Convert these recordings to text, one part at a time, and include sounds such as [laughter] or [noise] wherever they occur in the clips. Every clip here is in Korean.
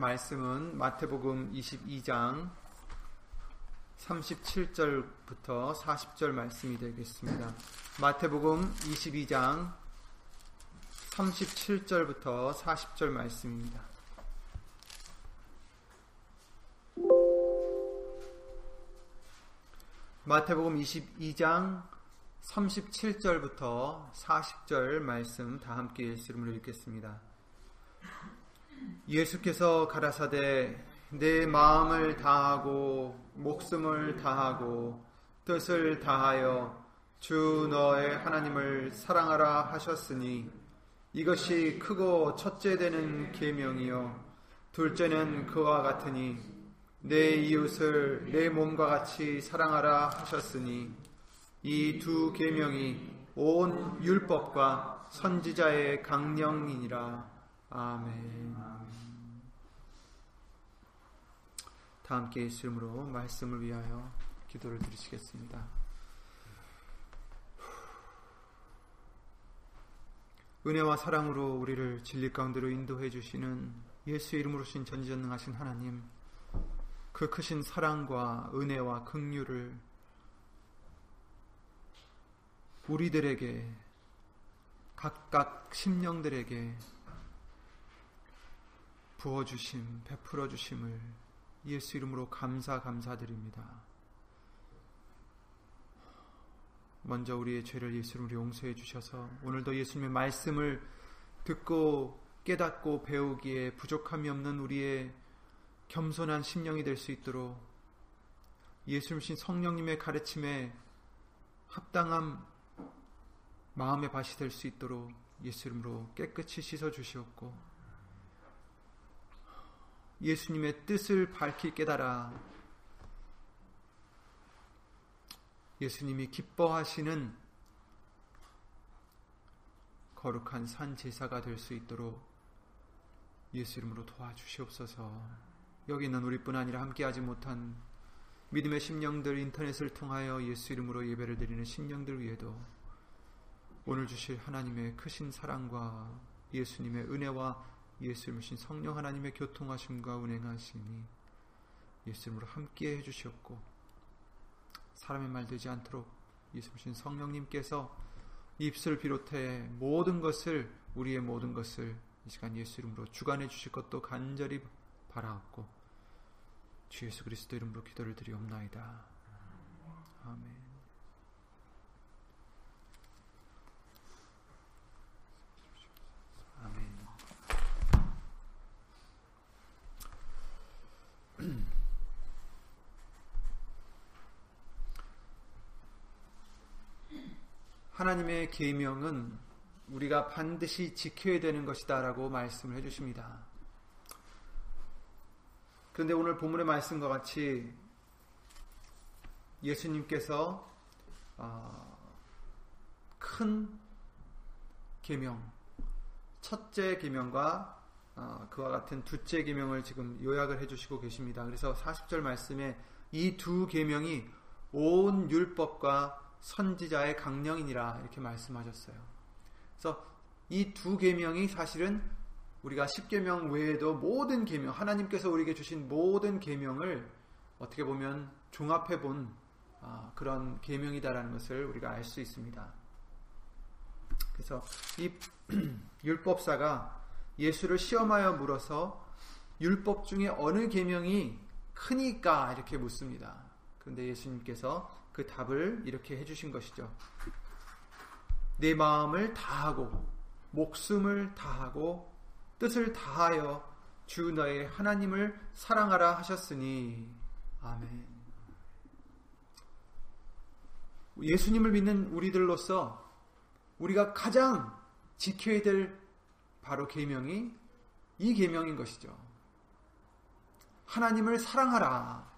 말씀은 마태복음 22장 37절부터 40절 말씀이 되겠습니다. 마태복음 22장 37절부터 40절 말씀입니다. 마태복음 22장 37절부터 40절 말씀 다 함께 예수름으로 읽겠습니다. 예수께서 가라사대 내 마음을 다하고 목숨을 다하고 뜻을 다하여 주 너의 하나님을 사랑하라 하셨으니 이것이 크고 첫째 되는 계명이요 둘째는 그와 같으니 내 이웃을 내 몸과 같이 사랑하라 하셨으니 이 두 계명이 온 율법과 선지자의 강령이니라 아멘. 다 함께 예수 이름으로 말씀을 위하여 기도를 드리시겠습니다. 은혜와 사랑으로 우리를 진리 가운데로 인도해 주시는 예수 이름으로 신 전지전능하신 하나님 그 크신 사랑과 은혜와 긍휼을 우리들에게 각각 심령들에게 부어주심, 베풀어 주심을 예수 이름으로 감사 감사드립니다. 먼저 우리의 죄를 예수 이름으로 용서해 주셔서 오늘도 예수님의 말씀을 듣고 깨닫고 배우기에 부족함이 없는 우리의 겸손한 심령이 될 수 있도록 예수님신 성령님의 가르침에 합당한 마음의 밭이 될 수 있도록 예수 이름으로 깨끗이 씻어 주시옵고 예수님의 뜻을 밝히 깨달아 예수님이 기뻐하시는 거룩한 산 제사가 될 수 있도록 예수 이름으로 도와주시옵소서. 여기 있는 우리뿐 아니라 함께하지 못한 믿음의 심령들 인터넷을 통하여 예수 이름으로 예배를 드리는 심령들 위에도 오늘 주실 하나님의 크신 사랑과 예수님의 은혜와 예수님이신 성령 하나님의 교통하심과 운행하심이 예수님으로 함께 해주셨고 사람의 말 되지 않도록 예수님이신 성령님께서 입술 비롯해 모든 것을 우리의 모든 것을 이 시간 예수 이름으로 주관해 주실 것도 간절히 바라옵고 주 예수 그리스도 이름으로 기도를 드리옵나이다. 아멘. 하나님의 계명은 우리가 반드시 지켜야 되는 것이다라고 말씀을 해 주십니다. 그런데 오늘 본문의 말씀과 같이 예수님께서 어, 큰 계명, 첫째 계명과 어, 그와 같은 두째 계명을 지금 요약을 해주시고 계십니다. 그래서 40절 말씀에 이 두 계명이 온 율법과 선지자의 강령이니라 이렇게 말씀하셨어요. 그래서 이 두 계명이 사실은 우리가 10계명 외에도 모든 계명 하나님께서 우리에게 주신 모든 계명을 어떻게 보면 종합해 본 아, 그런 계명이다라는 것을 우리가 알 수 있습니다. 그래서 이 [clears throat] 율법사가 예수를 시험하여 물어서 율법 중에 어느 계명이 크니까 이렇게 묻습니다. 그런데 예수님께서 그 답을 이렇게 해주신 것이죠. 내 마음을 다하고 목숨을 다하고 뜻을 다하여 주 너의 하나님을 사랑하라 하셨으니 아멘. 예수님을 믿는 우리들로서 우리가 가장 지켜야 될 바로 계명이 이 계명인 것이죠. 하나님을 사랑하라.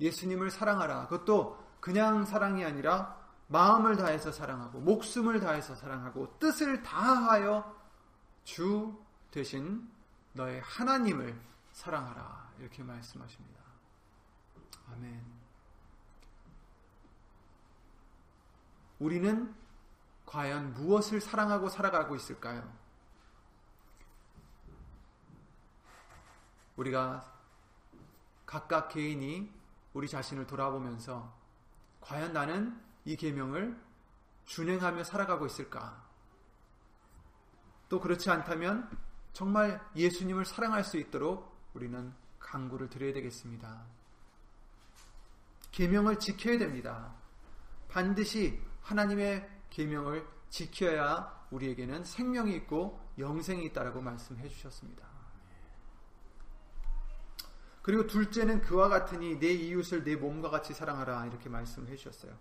예수님을 사랑하라. 그것도 그냥 사랑이 아니라 마음을 다해서 사랑하고 목숨을 다해서 사랑하고 뜻을 다하여 주 대신 너의 하나님을 사랑하라. 이렇게 말씀하십니다. 아멘. 우리는 과연 무엇을 사랑하고 살아가고 있을까요? 우리가 각각 개인이 우리 자신을 돌아보면서 과연 나는 이 계명을 준행하며 살아가고 있을까? 또 그렇지 않다면 정말 예수님을 사랑할 수 있도록 우리는 강구를 드려야 되겠습니다. 계명을 지켜야 됩니다. 반드시 하나님의 계명을 지켜야 우리에게는 생명이 있고 영생이 있다라고 말씀해 주셨습니다. 그리고 둘째는 그와 같으니 내 이웃을 내 몸과 같이 사랑하라 이렇게 말씀을 해 주셨어요.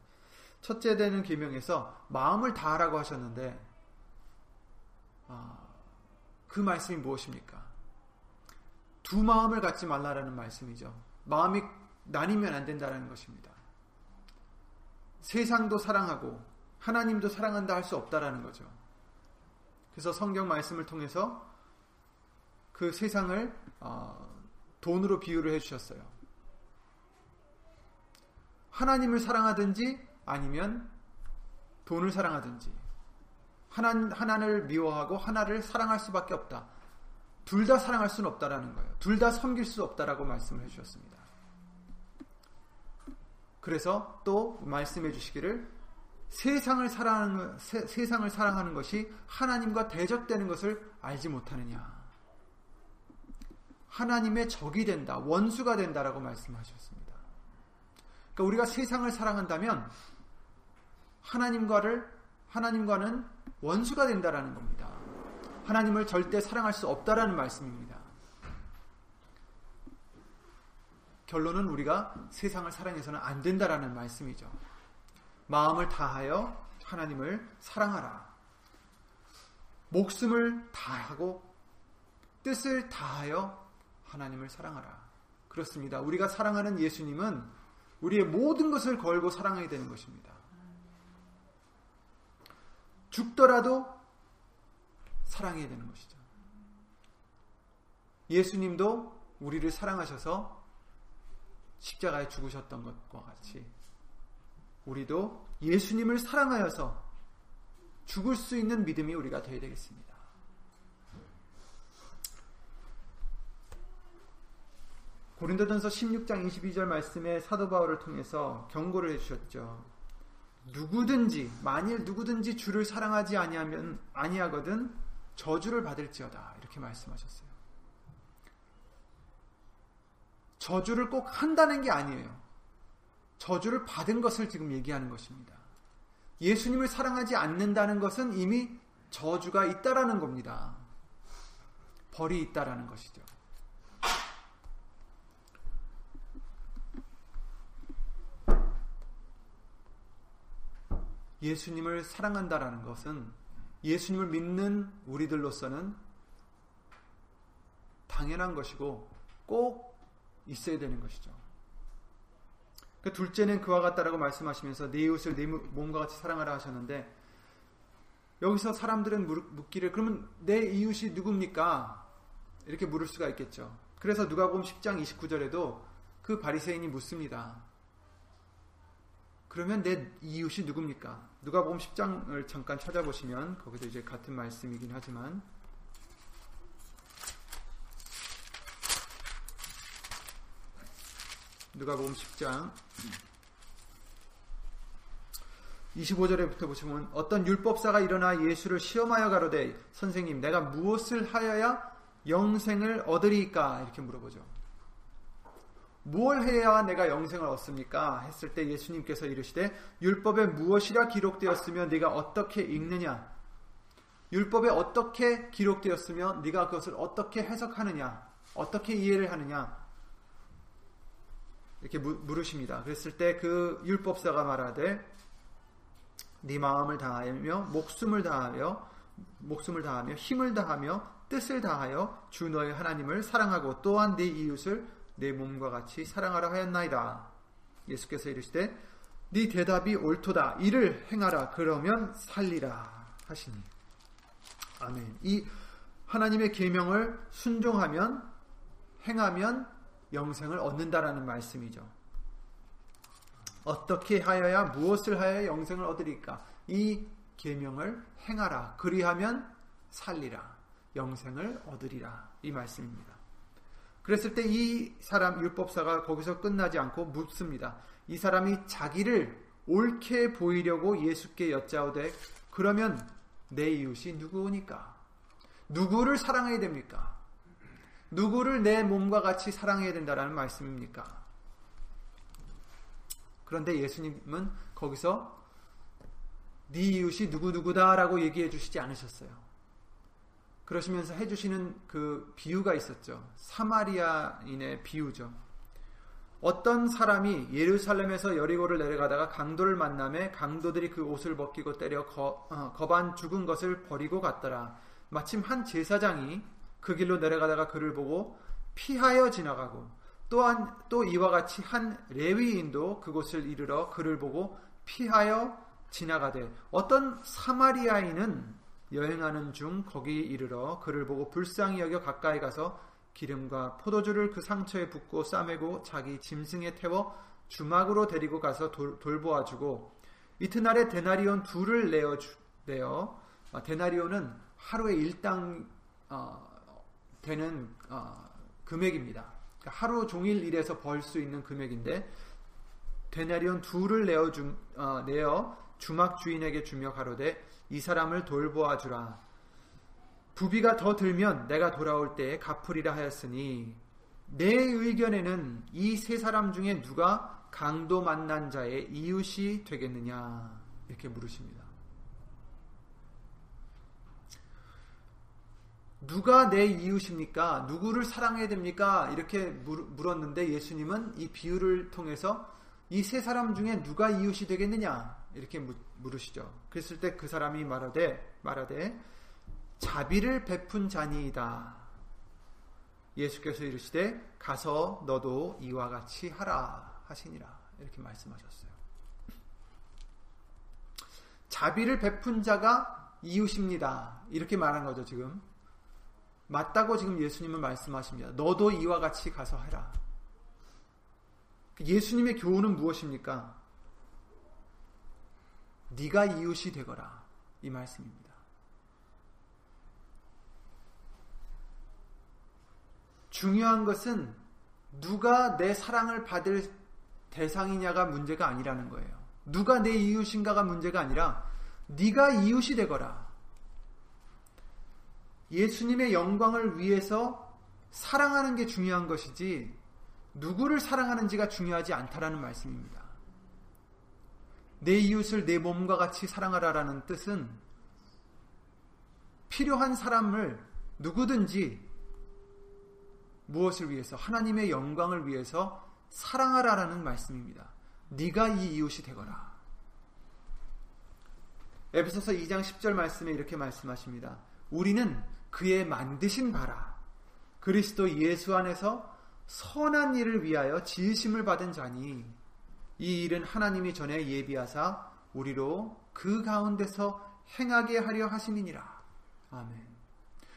첫째 되는 계명에서 마음을 다하라고 하셨는데 아, 그 말씀이 무엇입니까? 두 마음을 갖지 말라라는 말씀이죠. 마음이 나뉘면 안 된다는 것입니다. 세상도 사랑하고 하나님도 사랑한다 할 수 없다라는 거죠. 그래서 성경 말씀을 통해서 그 세상을 어, 돈으로 비유를 해주셨어요. 하나님을 사랑하든지 아니면 돈을 사랑하든지 하나, 하나를 미워하고 하나를 사랑할 수밖에 없다. 둘 다 사랑할 수는 없다라는 거예요. 둘 다 섬길 수 없다라고 말씀을 해주셨습니다. 그래서 또 말씀해 주시기를 세상을 사랑하는, 세, 세상을 사랑하는 것이 하나님과 대적되는 것을 알지 못하느냐. 하나님의 적이 된다, 원수가 된다라고 말씀하셨습니다. 그러니까 우리가 세상을 사랑한다면 하나님과를 하나님과는 원수가 된다라는 겁니다. 하나님을 절대 사랑할 수 없다라는 말씀입니다. 결론은 우리가 세상을 사랑해서는 안 된다라는 말씀이죠. 마음을 다하여 하나님을 사랑하라. 목숨을 다하고 뜻을 다하여 하나님을 사랑하라. 그렇습니다. 우리가 사랑하는 예수님은 우리의 모든 것을 걸고 사랑해야 되는 것입니다. 죽더라도 사랑해야 되는 것이죠. 예수님도 우리를 사랑하셔서 십자가에 죽으셨던 것과 같이 우리도 예수님을 사랑하여서 죽을 수 있는 믿음이 우리가 되어야 되겠습니다. 고린도전서 16장 22절 말씀에 사도 바울을 통해서 경고를 해 주셨죠. 누구든지 만일 누구든지 주를 사랑하지 아니하면 아니하거든 저주를 받을지어다 이렇게 말씀하셨어요. 저주를 꼭 한다는 게 아니에요. 저주를 받은 것을 지금 얘기하는 것입니다. 예수님을 사랑하지 않는다는 것은 이미 저주가 있다라는 겁니다. 벌이 있다라는 것이죠. 예수님을 사랑한다라는 것은 예수님을 믿는 우리들로서는 당연한 것이고 꼭 있어야 되는 것이죠. 그 둘째는 그와 같다라고 말씀하시면서 내 이웃을 내 몸과 같이 사랑하라 하셨는데 여기서 사람들은 묻기를 그러면 내 이웃이 누굽니까? 이렇게 물을 수가 있겠죠. 그래서 누가복음 10장 29절에도 그 바리새인이 묻습니다. 그러면 내 이웃이 누굽니까? 누가복음 10장을 잠깐 찾아보시면 거기서 이제 같은 말씀이긴 하지만 누가복음 10장 25절에부터 보시면 어떤 율법사가 일어나 예수를 시험하여 가로되 선생님 내가 무엇을 하여야 영생을 얻으리까 이렇게 물어보죠. 무엇을 해야 내가 영생을 얻습니까? 했을 때 예수님께서 이르시되 율법에 무엇이라 기록되었으며 네가 어떻게 읽느냐? 율법에 어떻게 기록되었으며 네가 그것을 어떻게 해석하느냐? 어떻게 이해를 하느냐? 이렇게 물으십니다. 그랬을 때 그 율법사가 말하되 네 마음을 다하며 목숨을 다하며 목숨을 다하며 힘을 다하며 뜻을 다하여 주 너의 하나님을 사랑하고 또한 네 이웃을 내 몸과 같이 사랑하라 하였나이다. 예수께서 이르시되 네 대답이 옳도다. 이를 행하라. 그러면 살리라 하시니. 아멘. 이 하나님의 계명을 순종하면 행하면 영생을 얻는다라는 말씀이죠. 어떻게 하여야 무엇을 하여야 영생을 얻으리까? 이 계명을 행하라. 그리하면 살리라. 영생을 얻으리라. 이 말씀입니다. 그랬을 때 이 사람 율법사가 거기서 끝나지 않고 묻습니다. 이 사람이 자기를 옳게 보이려고 예수께 여짜오되 그러면 내 이웃이 누구니까? 누구를 사랑해야 됩니까? 누구를 내 몸과 같이 사랑해야 된다라는 말씀입니까? 그런데 예수님은 거기서 네 이웃이 누구누구다라고 얘기해 주시지 않으셨어요. 그러시면서 해주시는 그 비유가 있었죠. 사마리아인의 비유죠. 어떤 사람이 예루살렘에서 여리고를 내려가다가 강도를 만남에 강도들이 그 옷을 벗기고 때려 거, 어, 거반 죽은 것을 버리고 갔더라. 마침 한 제사장이 그 길로 내려가다가 그를 보고 피하여 지나가고 또한 또 이와 같이 한 레위인도 그곳을 이르러 그를 보고 피하여 지나가되 어떤 사마리아인은 여행하는 중 거기 이르러 그를 보고 불쌍히 여겨 가까이 가서 기름과 포도주를 그 상처에 붓고 싸매고 자기 짐승에 태워 주막으로 데리고 가서 돌, 돌보아주고 이튿날에 데나리온 둘을 내어 주, 내어 아, 데나리온은 하루에 일당 어, 되는 어, 금액입니다. 그러니까 하루 종일 일해서 벌 수 있는 금액인데 데나리온 둘을 내어 주, 어, 내어 주막 주인에게 주며 가로되 이 사람을 돌보아 주라. 부비가 더 들면 내가 돌아올 때에 갚으리라 하였으니 내 의견에는 이 세 사람 중에 누가 강도 만난 자의 이웃이 되겠느냐 이렇게 물으십니다. 누가 내 이웃입니까? 누구를 사랑해야 됩니까? 이렇게 물었는데 예수님은 이 비유를 통해서 이 세 사람 중에 누가 이웃이 되겠느냐 이렇게 물으시죠. 그랬을 때 그 사람이 말하되 말하되 자비를 베푼 자니이다. 예수께서 이르시되 가서 너도 이와 같이 하라 하시니라 이렇게 말씀하셨어요. 자비를 베푼 자가 이웃입니다. 이렇게 말한 거죠, 지금. 맞다고 지금 예수님은 말씀하십니다. 너도 이와 같이 가서 해라. 예수님의 교훈은 무엇입니까? 네가 이웃이 되거라. 이 말씀입니다. 중요한 것은 누가 내 사랑을 받을 대상이냐가 문제가 아니라는 거예요. 누가 내 이웃인가가 문제가 아니라 네가 이웃이 되거라. 예수님의 영광을 위해서 사랑하는 게 중요한 것이지 누구를 사랑하는지가 중요하지 않다라는 말씀입니다. 내 이웃을 내 몸과 같이 사랑하라라는 뜻은 필요한 사람을 누구든지 무엇을 위해서 하나님의 영광을 위해서 사랑하라라는 말씀입니다. 네가 이 이웃이 되거라. 에베소서 2장 10절 말씀에 이렇게 말씀하십니다. 우리는 그의 만드신 바라 그리스도 예수 안에서 선한 일을 위하여 지으심을 받은 자니 이 일은 하나님이 전에 예비하사 우리로 그 가운데서 행하게 하려 하심이니라. 아멘.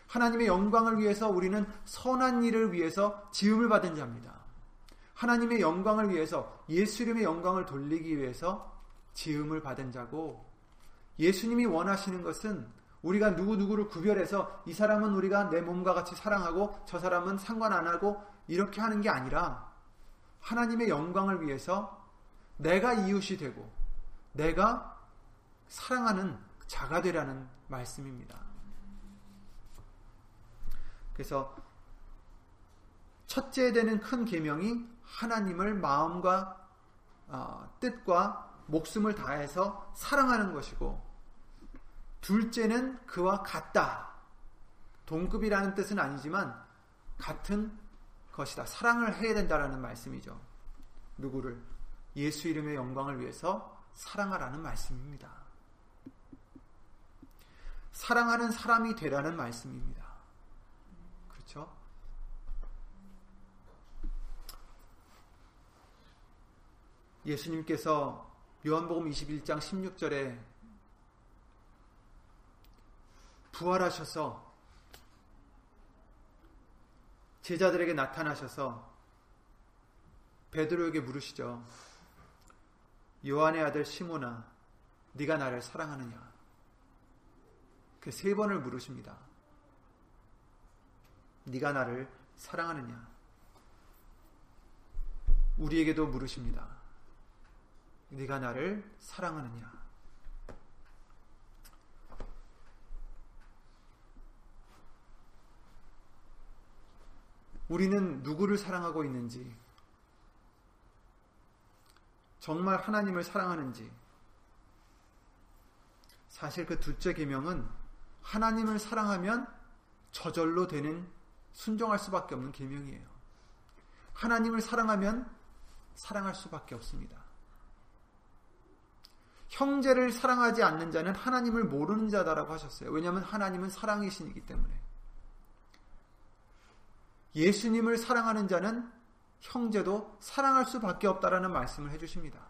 하나님의 영광을 위해서 우리는 선한 일을 위해서 지음을 받은 자입니다. 하나님의 영광을 위해서 예수 이름의 영광을 돌리기 위해서 지음을 받은 자고 예수님이 원하시는 것은 우리가 누구누구를 구별해서 이 사람은 우리가 내 몸과 같이 사랑하고 저 사람은 상관 안 하고 이렇게 하는 게 아니라 하나님의 영광을 위해서 내가 이웃이 되고 내가 사랑하는 자가 되라는 말씀입니다. 그래서 첫째 되는 큰 계명이 하나님을 마음과 어, 뜻과 목숨을 다해서 사랑하는 것이고 둘째는 그와 같다. 동급이라는 뜻은 아니지만 같은 것이다. 사랑을 해야 된다라는 말씀이죠. 누구를 예수 이름의 영광을 위해서 사랑하라는 말씀입니다. 사랑하는 사람이 되라는 말씀입니다. 그렇죠? 예수님께서 요한복음 21장 16절에 부활하셔서 제자들에게 나타나셔서 베드로에게 물으시죠. 요한의 아들 시모나 네가 나를 사랑하느냐? 그 세 번을 물으십니다. 네가 나를 사랑하느냐? 우리에게도 물으십니다. 네가 나를 사랑하느냐? 우리는 누구를 사랑하고 있는지, 정말 하나님을 사랑하는지, 사실 그 둘째 계명은 하나님을 사랑하면 저절로 되는 순종할 수밖에 없는 계명이에요. 하나님을 사랑하면 사랑할 수밖에 없습니다. 형제를 사랑하지 않는 자는 하나님을 모르는 자다라고 하셨어요. 왜냐하면 하나님은 사랑이시기 때문에. 예수님을 사랑하는 자는 형제도 사랑할 수밖에 없다라는 말씀을 해주십니다.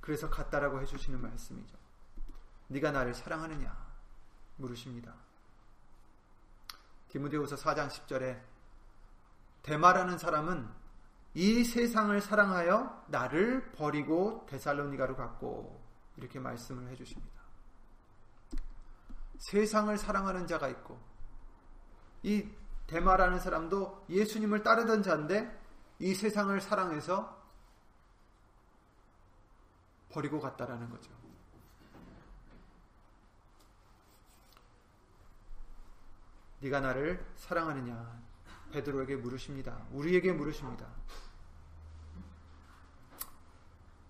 그래서 같다라고 해주시는 말씀이죠. 네가 나를 사랑하느냐 물으십니다. 디모데후서 4장 10절에 대마라는 사람은 이 세상을 사랑하여 나를 버리고 데살로니가로 갔고 이렇게 말씀을 해주십니다. 세상을 사랑하는 자가 있고 이 대마라는 사람도 예수님을 따르던 자인데 이 세상을 사랑해서 버리고 갔다라는 거죠. 네가 나를 사랑하느냐? 베드로에게 물으십니다. 우리에게 물으십니다.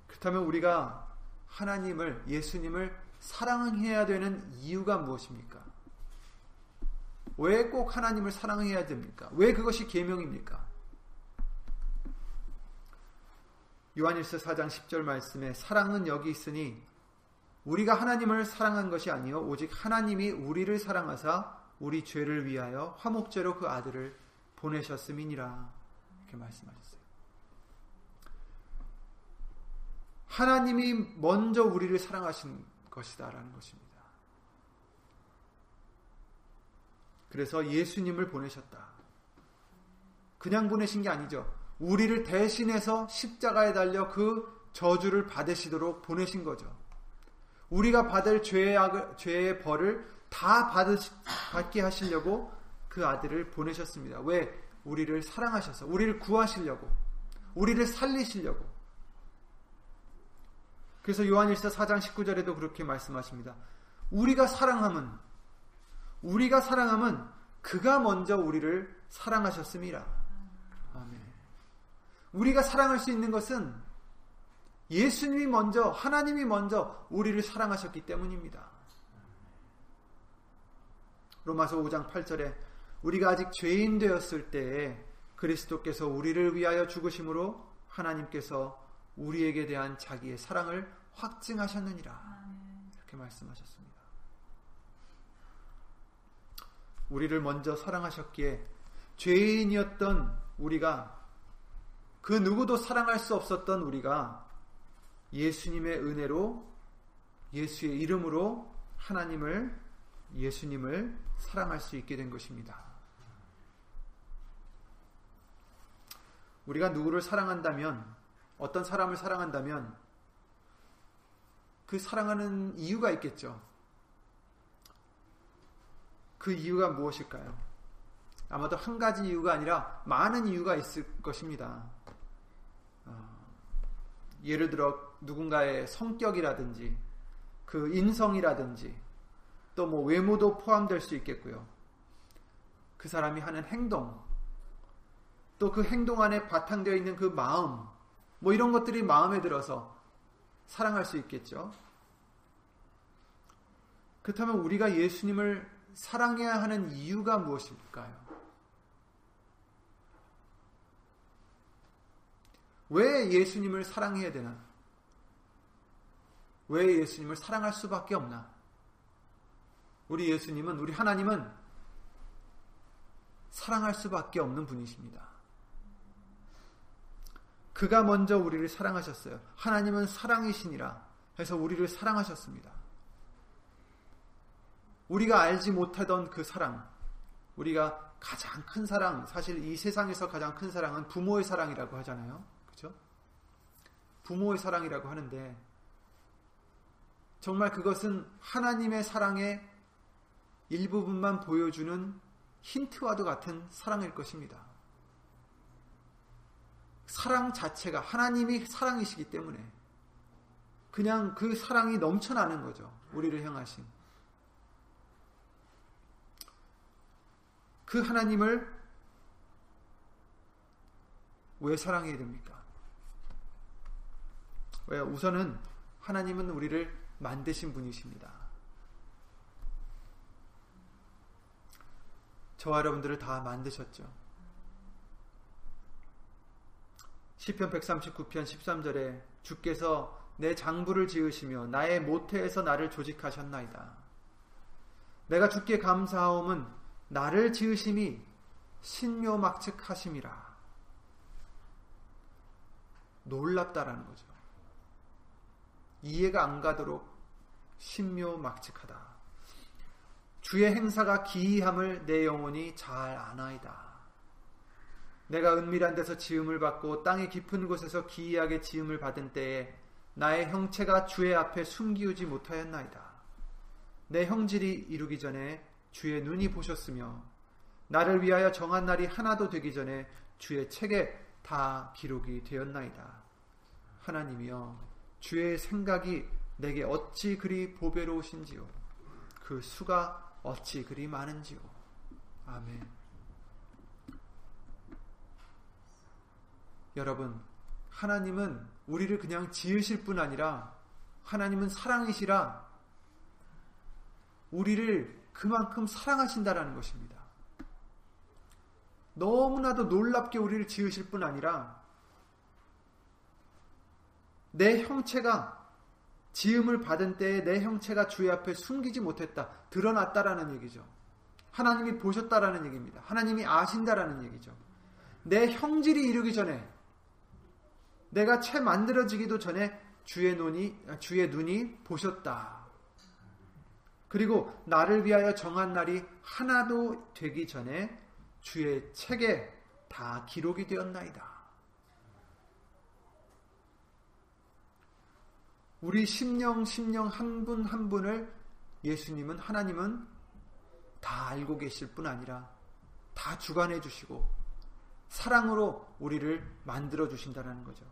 그렇다면 우리가 하나님을 예수님을 사랑해야 되는 이유가 무엇입니까? 왜 꼭 하나님을 사랑해야 됩니까? 왜 그것이 계명입니까? 요한일서 4장 10절 말씀에 사랑은 여기 있으니 우리가 하나님을 사랑한 것이 아니요 오직 하나님이 우리를 사랑하사 우리 죄를 위하여 화목제로 그 아들을 보내셨음이니라 이렇게 말씀하셨어요. 하나님이 먼저 우리를 사랑하신 것이다라는 것입니다. 그래서 예수님을 보내셨다. 그냥 보내신 게 아니죠. 우리를 대신해서 십자가에 달려 그 저주를 받으시도록 보내신 거죠. 우리가 받을 죄의, 죄의 벌을 다 받으, 받게 하시려고 그 아들을 보내셨습니다. 왜? 우리를 사랑하셔서, 우리를 구하시려고, 우리를 살리시려고. 그래서 요한일서 4장 19절에도 그렇게 말씀하십니다. 우리가 사랑함은, 우리가 사랑함은 그가 먼저 우리를 사랑하셨습니다. 아멘. 우리가 사랑할 수 있는 것은 예수님이 먼저, 하나님이 먼저 우리를 사랑하셨기 때문입니다. 로마서 5장 8절에 우리가 아직 죄인 되었을 때에 그리스도께서 우리를 위하여 죽으심으로 하나님께서 우리에게 대한 자기의 사랑을 확증하셨느니라. 이렇게 말씀하셨습니다. 우리를 먼저 사랑하셨기에 죄인이었던 우리가 그 누구도 사랑할 수 없었던 우리가 예수님의 은혜로 예수의 이름으로 하나님을 예수님을 사랑할 수 있게 된 것입니다. 우리가 누구를 사랑한다면, 어떤 사람을 사랑한다면, 그 사랑하는 이유가 있겠죠. 그 이유가 무엇일까요? 아마도 한 가지 이유가 아니라 많은 이유가 있을 것입니다. 어, 예를 들어 누군가의 성격이라든지 그 인성이라든지 또 뭐 외모도 포함될 수 있겠고요. 그 사람이 하는 행동, 또 그 행동 안에 바탕되어 있는 그 마음, 뭐 이런 것들이 마음에 들어서 사랑할 수 있겠죠. 그렇다면 우리가 예수님을 사랑해야 하는 이유가 무엇일까요? 왜 예수님을 사랑해야 되나? 왜 예수님을 사랑할 수밖에 없나? 우리 예수님은, 우리 하나님은 사랑할 수밖에 없는 분이십니다. 그가 먼저 우리를 사랑하셨어요. 하나님은 사랑이시니라 해서 우리를 사랑하셨습니다. 우리가 알지 못하던 그 사랑, 우리가 가장 큰 사랑, 사실 이 세상에서 가장 큰 사랑은 부모의 사랑이라고 하잖아요. 그죠? 부모의 사랑이라고 하는데, 정말 그것은 하나님의 사랑의 일부분만 보여주는 힌트와도 같은 사랑일 것입니다. 사랑 자체가 하나님이 사랑이시기 때문에 그냥 그 사랑이 넘쳐나는 거죠. 우리를 향하신. 그 하나님을 왜 사랑해야 됩니까? 왜 우선은 하나님은 우리를 만드신 분이십니다. 저와 여러분들을 다 만드셨죠. 시편 139편 13절에 주께서 내 장부를 지으시며 나의 모태에서 나를 조직하셨나이다. 내가 주께 감사하옴은 나를 지으심이 신묘막측하심이라. 놀랍다라는 거죠. 이해가 안 가도록 신묘막측하다. 주의 행사가 기이함을 내 영혼이 잘 아나이다. 내가 은밀한 데서 지음을 받고 땅의 깊은 곳에서 기이하게 지음을 받은 때에 나의 형체가 주의 앞에 숨기우지 못하였나이다. 내 형질이 이루기 전에 주의 눈이 보셨으며 나를 위하여 정한 날이 하나도 되기 전에 주의 책에 다 기록이 되었나이다. 하나님이여 주의 생각이 내게 어찌 그리 보배로우신지요? 그 수가 어찌 그리 많은지요? 아멘. 여러분 하나님은 우리를 그냥 지으실 뿐 아니라 하나님은 사랑이시라 우리를 그만큼 사랑하신다라는 것입니다. 너무나도 놀랍게 우리를 지으실 뿐 아니라 내 형체가 지음을 받은 때에 내 형체가 주의 앞에 숨기지 못했다. 드러났다라는 얘기죠. 하나님이 보셨다라는 얘기입니다. 하나님이 아신다라는 얘기죠. 내 형질이 이르기 전에 내가 채 만들어지기도 전에 주의 눈이 주의 눈이 보셨다. 그리고 나를 위하여 정한 날이 하나도 되기 전에 주의 책에 다 기록이 되었나이다. 우리 심령 심령 한 분한 한 분을 예수님은 하나님은 다 알고 계실 뿐 아니라 다 주관해 주시고 사랑으로 우리를 만들어 주신다는 거죠.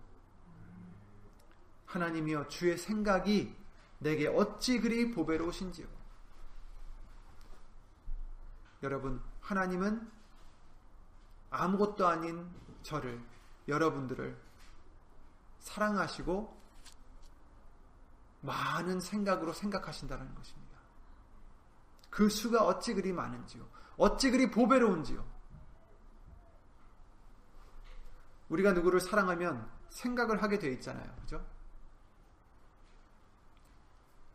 하나님이여 주의 생각이 내게 어찌 그리 보배로우신지요. 여러분, 하나님은 아무것도 아닌 저를, 여러분들을 사랑하시고 많은 생각으로 생각하신다는 것입니다. 그 수가 어찌 그리 많은지요. 어찌 그리 보배로운지요. 우리가 누구를 사랑하면 생각을 하게 돼 있잖아요. 그죠?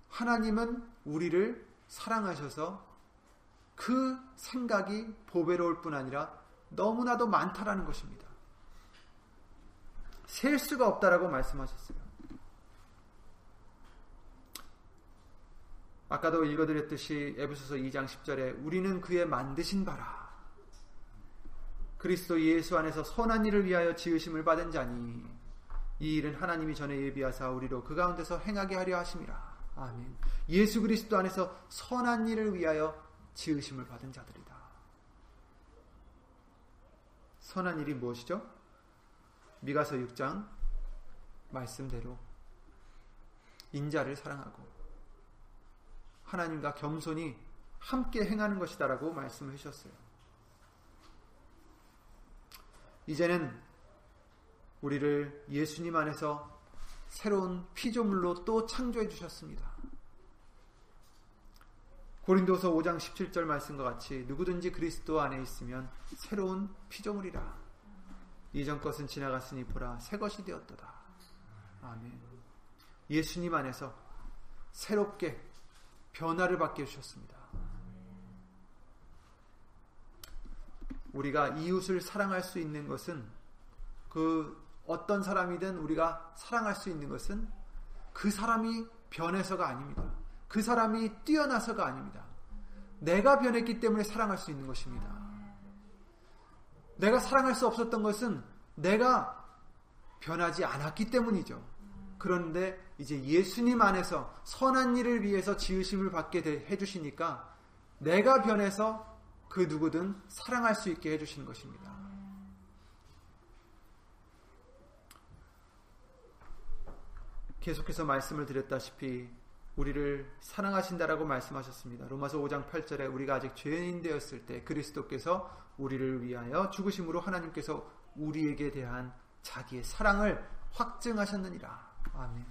하나님은 우리를 사랑하셔서 그 생각이 보배로울 뿐 아니라 너무나도 많다라는 것입니다. 셀 수가 없다라고 말씀하셨어요. 아까도 읽어드렸듯이 에베소서 2장 10절에 우리는 그의 만드신 바라 그리스도 예수 안에서 선한 일을 위하여 지으심을 받은 자니 이 일은 하나님이 전에 예비하사 우리로 그 가운데서 행하게 하려 하심이라 아멘. 예수 그리스도 안에서 선한 일을 위하여 지으심을 받은 자들이다. 선한 일이 무엇이죠? 미가서 6장 말씀대로 인자를 사랑하고 하나님과 겸손히 함께 행하는 것이다라고 말씀을 하셨어요. 이제는 우리를 예수님 안에서 새로운 피조물로 또 창조해 주셨습니다. 고린도서 5장 17절 말씀과 같이 누구든지 그리스도 안에 있으면 새로운 피조물이라. 이전 것은 지나갔으니 보라 새 것이 되었도다. 아멘. 예수님 안에서 새롭게 변화를 받게 해주셨습니다. 우리가 이웃을 사랑할 수 있는 것은 그 어떤 사람이든 우리가 사랑할 수 있는 것은 그 사람이 변해서가 아닙니다. 그 사람이 뛰어나서가 아닙니다. 내가 변했기 때문에 사랑할 수 있는 것입니다. 내가 사랑할 수 없었던 것은 내가 변하지 않았기 때문이죠. 그런데 이제 예수님 안에서 선한 일을 위해서 지으심을 받게 해주시니까 내가 변해서 그 누구든 사랑할 수 있게 해주시는 것입니다. 계속해서 말씀을 드렸다시피 우리를 사랑하신다라고 말씀하셨습니다. 로마서 5장 8절에 우리가 아직 죄인 되었을 때 그리스도께서 우리를 위하여 죽으심으로 하나님께서 우리에게 대한 자기의 사랑을 확증하셨느니라. 아멘.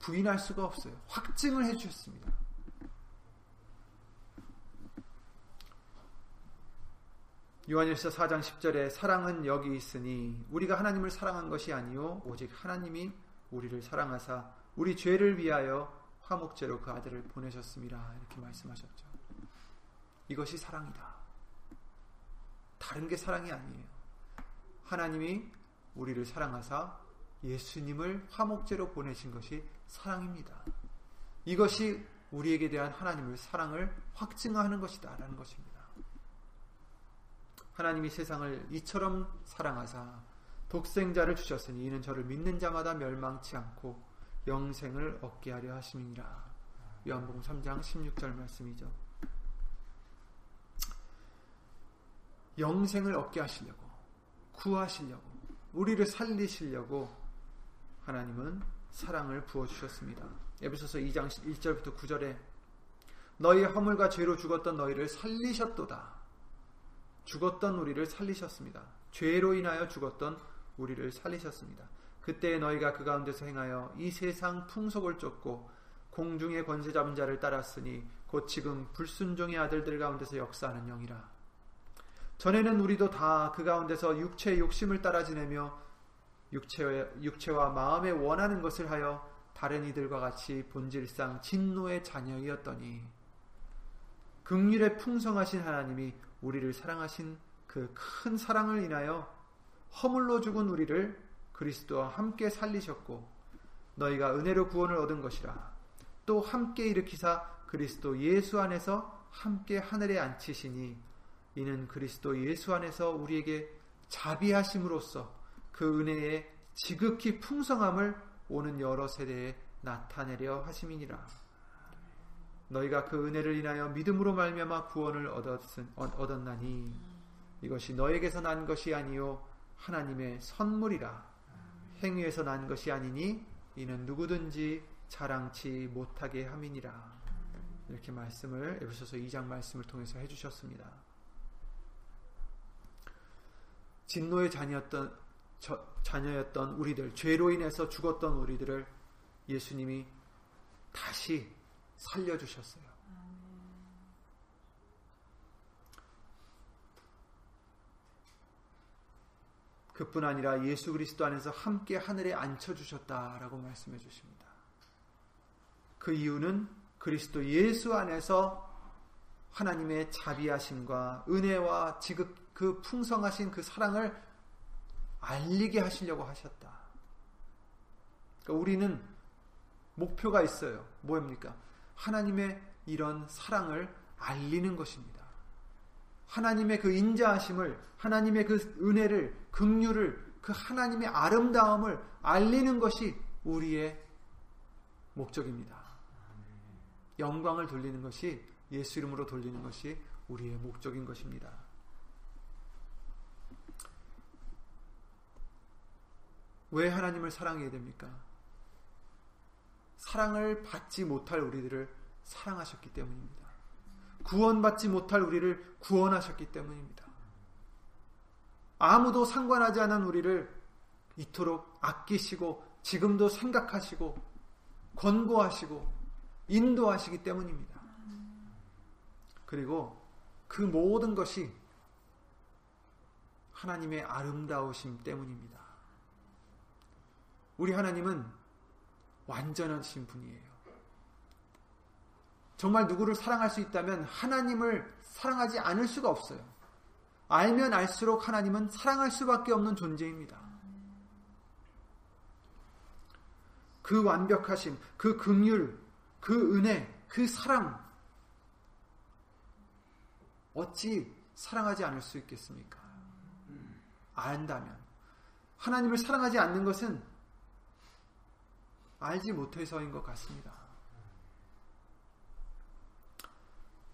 부인할 수가 없어요. 확증을 해주셨습니다. 요한일서 4장 10절에 사랑은 여기 있으니 우리가 하나님을 사랑한 것이 아니요 오직 하나님이 우리를 사랑하사 우리 죄를 위하여 화목제로 그 아들을 보내셨습니다. 이렇게 말씀하셨죠. 이것이 사랑이다. 다른 게 사랑이 아니에요. 하나님이 우리를 사랑하사 예수님을 화목제로 보내신 것이 사랑입니다. 이것이 우리에게 대한 하나님의 사랑을 확증하는 것이다. 라는 것입니다. 하나님이 세상을 이처럼 사랑하사 독생자를 주셨으니 이는 저를 믿는 자마다 멸망치 않고 영생을 얻게 하려 하심이니라. 요한복음 3장 16절 말씀이죠. 영생을 얻게 하시려고 구하시려고 우리를 살리시려고 하나님은 사랑을 부어 주셨습니다. 에베소서 2장 1절부터 9절에 너희의 허물과 죄로 죽었던 너희를 살리셨도다. 죽었던 우리를 살리셨습니다. 죄로 인하여 죽었던 우리를 살리셨습니다. 그때 너희가 그 가운데서 행하여 이 세상 풍속을 쫓고 공중의 권세 잡은 자를 따랐으니 곧 지금 불순종의 아들들 가운데서 역사하는 영이라. 전에는 우리도 다 그 가운데서 육체의 욕심을 따라 지내며 육체와, 육체와 마음에 원하는 것을 하여 다른 이들과 같이 본질상 진노의 자녀이었더니 극률에 풍성하신 하나님이 우리를 사랑하신 그 큰 사랑을 인하여 허물로 죽은 우리를 그리스도와 함께 살리셨고 너희가 은혜로 구원을 얻은 것이라 또 함께 일으키사 그리스도 예수 안에서 함께 하늘에 앉히시니 이는 그리스도 예수 안에서 우리에게 자비하심으로써 그 은혜의 지극히 풍성함을 오는 여러 세대에 나타내려 하심이니라. 너희가 그 은혜를 인하여 믿음으로 말미암아 구원을 얻었나니 이것이 너에게서 난 것이 아니요 하나님의 선물이라 행위에서 난 것이 아니니 이는 누구든지 자랑치 못하게 함이니라 이렇게 말씀을 에베소서 2장 말씀을 통해서 해 주셨습니다. 진노의 자녀였던 저, 자녀였던 우리들 죄로 인해서 죽었던 우리들을 예수님이 다시 살려 주셨어요. 그뿐 아니라 예수 그리스도 안에서 함께 하늘에 앉혀 주셨다라고 말씀해 주십니다. 그 이유는 그리스도 예수 안에서 하나님의 자비하심과 은혜와 지극 그 풍성하신 그 사랑을 알리게 하시려고 하셨다. 그러니까 우리는 목표가 있어요. 뭐입니까? 하나님의 이런 사랑을 알리는 것입니다. 하나님의 그 인자하심을, 하나님의 그 은혜를, 긍휼을, 그 하나님의 아름다움을 알리는 것이 우리의 목적입니다. 영광을 돌리는 것이 예수 이름으로 돌리는 것이 우리의 목적인 것입니다. 왜 하나님을 사랑해야 됩니까? 사랑을 받지 못할 우리들을 사랑하셨기 때문입니다. 구원받지 못할 우리를 구원하셨기 때문입니다. 아무도 상관하지 않은 우리를 이토록 아끼시고 지금도 생각하시고 권고하시고 인도하시기 때문입니다. 그리고 그 모든 것이 하나님의 아름다우심 때문입니다. 우리 하나님은 완전하신 분이에요. 정말 누구를 사랑할 수 있다면 하나님을 사랑하지 않을 수가 없어요. 알면 알수록 하나님은 사랑할 수밖에 없는 존재입니다. 그 완벽하심, 그 긍휼, 그 은혜, 그 사랑 어찌 사랑하지 않을 수 있겠습니까? 안다면 하나님을 사랑하지 않는 것은 알지 못해서인 것 같습니다.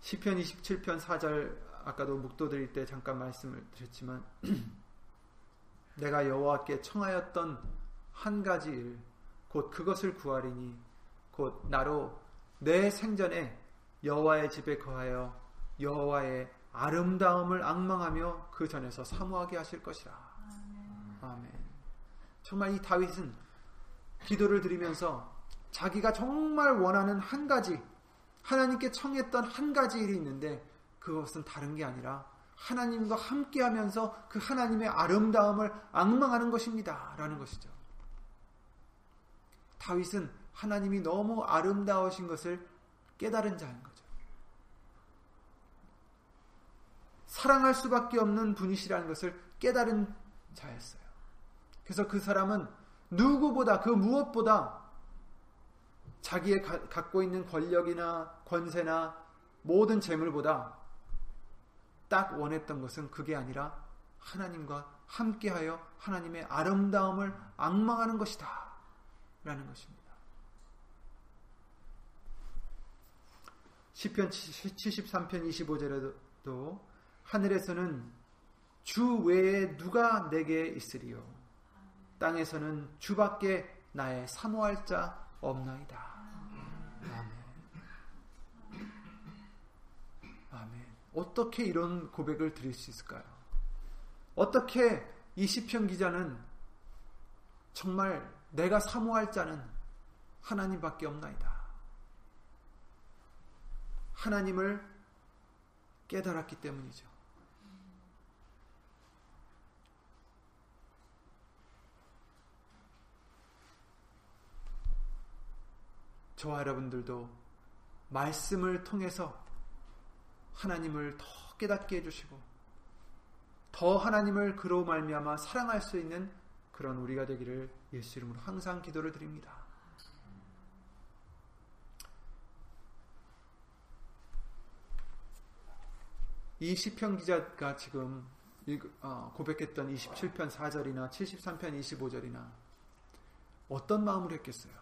시편 27편 4절 아까도 묵도 드릴 때 잠깐 말씀을 드렸지만 [clears throat] 내가 여호와께 청하였던 한 가지 일 곧 그것을 구하리니 곧 나로 내 생전에 여호와의 집에 거하여 여호와의 아름다움을 악망하며 그 전에서 사모하게 하실 것이라. 아멘. 정말 이 다윗은 기도를 드리면서 자기가 정말 원하는 한 가지 하나님께 청했던 한 가지 일이 있는데 그것은 다른 게 아니라 하나님과 함께 하면서 그 하나님의 아름다움을 악망하는 것입니다. 라는 것이죠. 다윗은 하나님이 너무 아름다우신 것을 깨달은 자인 거죠. 사랑할 수밖에 없는 분이시라는 것을 깨달은 자였어요. 그래서 그 사람은 누구보다 그 무엇보다 자기의 가, 갖고 있는 권력이나 권세나 모든 재물보다 딱 원했던 것은 그게 아니라 하나님과 함께하여 하나님의 아름다움을 악망하는 것이다. 라는 것입니다. 시편 73편 25절에도 하늘에서는 주 외에 누가 내게 있으리요 땅에서는 주밖에 나의 사모할 자 없나이다. 아멘. 어떻게 이런 고백을 드릴 수 있을까요? 어떻게 이 시편 기자는 정말 내가 사모할 자는 하나님밖에 없나이다. 하나님을 깨달았기 때문이죠. 저와 여러분들도 말씀을 통해서 하나님을 더 깨닫게 해주시고 더 하나님을 그로 말미암아 사랑할 수 있는 그런 우리가 되기를 예수 이름으로 항상 기도를 드립니다. 이 시편 기자가 지금 어, 고백했던 27편 4절이나 73편 25절이나 어떤 마음으로 했겠어요?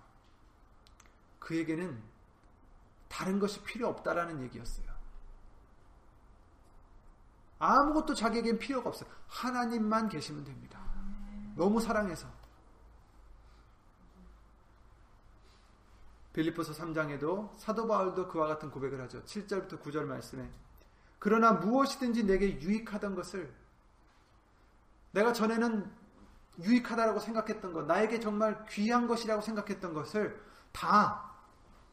그에게는 다른 것이 필요 없다라는 얘기였어요. 아무것도 자기에겐 필요가 없어요. 하나님만 계시면 됩니다. 너무 사랑해서. 빌리포서 3장에도 사도 바울도 그와 같은 고백을 하죠. 7절부터 9절 말씀에 그러나 무엇이든지 내게 유익하던 것을 내가 전에는 유익하다라고 생각했던 것, 나에게 정말 귀한 것이라고 생각했던 것을 다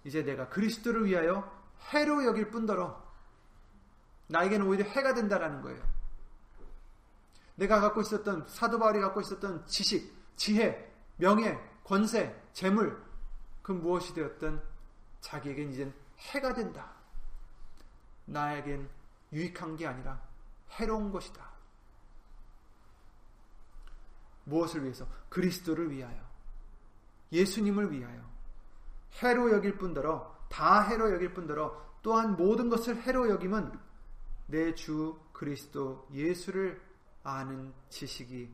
이제 내가 그리스도를 위하여 해로 여길 뿐더러 나에게는 오히려 해가 된다라는 거예요. 내가 갖고 있었던 사도 바울이 갖고 있었던 지식, 지혜, 명예, 권세, 재물 그 무엇이 되었든 자기에겐 이젠 해가 된다. 나에겐 유익한 게 아니라 해로운 것이다. 무엇을 위해서? 그리스도를 위하여. 예수님을 위하여. 해로 여길 뿐더러 다 해로 여길 뿐더러 또한 모든 것을 해로 여김은 내 주 그리스도 예수를 아는 지식이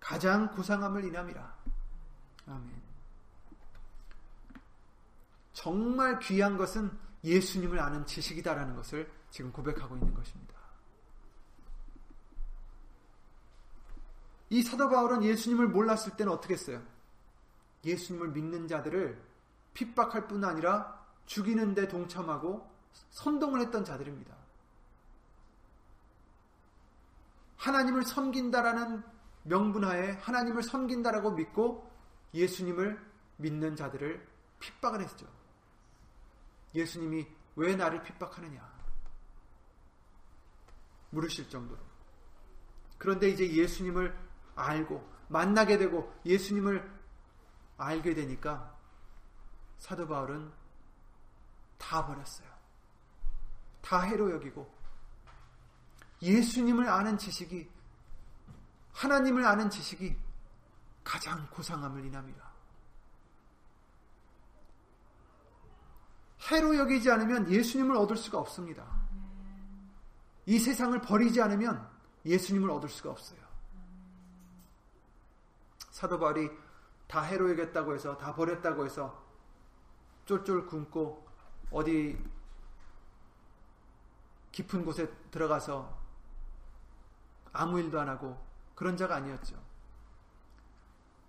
가장 구상함을 인함이라. 아멘. 정말 귀한 것은 예수님을 아는 지식이다라는 것을 지금 고백하고 있는 것입니다. 이 사도 바울은 예수님을 몰랐을 때는 어떻게 했어요? 예수님을 믿는 자들을 핍박할 뿐 아니라 죽이는 데 동참하고 선동을 했던 자들입니다. 하나님을 섬긴다라는 명분하에 하나님을 섬긴다라고 믿고 예수님을 믿는 자들을 핍박을 했죠. 예수님이 왜 나를 핍박하느냐 물으실 정도로. 그런데 이제 예수님을 알고 만나게 되고 예수님을 알게 되니까 사도 바울은 다 버렸어요. 다 해로 여기고 예수님을 아는 지식이 하나님을 아는 지식이 가장 고상함을 인합니다. 해로 여기지 않으면 예수님을 얻을 수가 없습니다. 이 세상을 버리지 않으면 예수님을 얻을 수가 없어요. 사도 바울이 다 해로 여겼다고 해서 다 버렸다고 해서 쫄쫄 굶고 어디 깊은 곳에 들어가서 아무 일도 안 하고 그런 자가 아니었죠.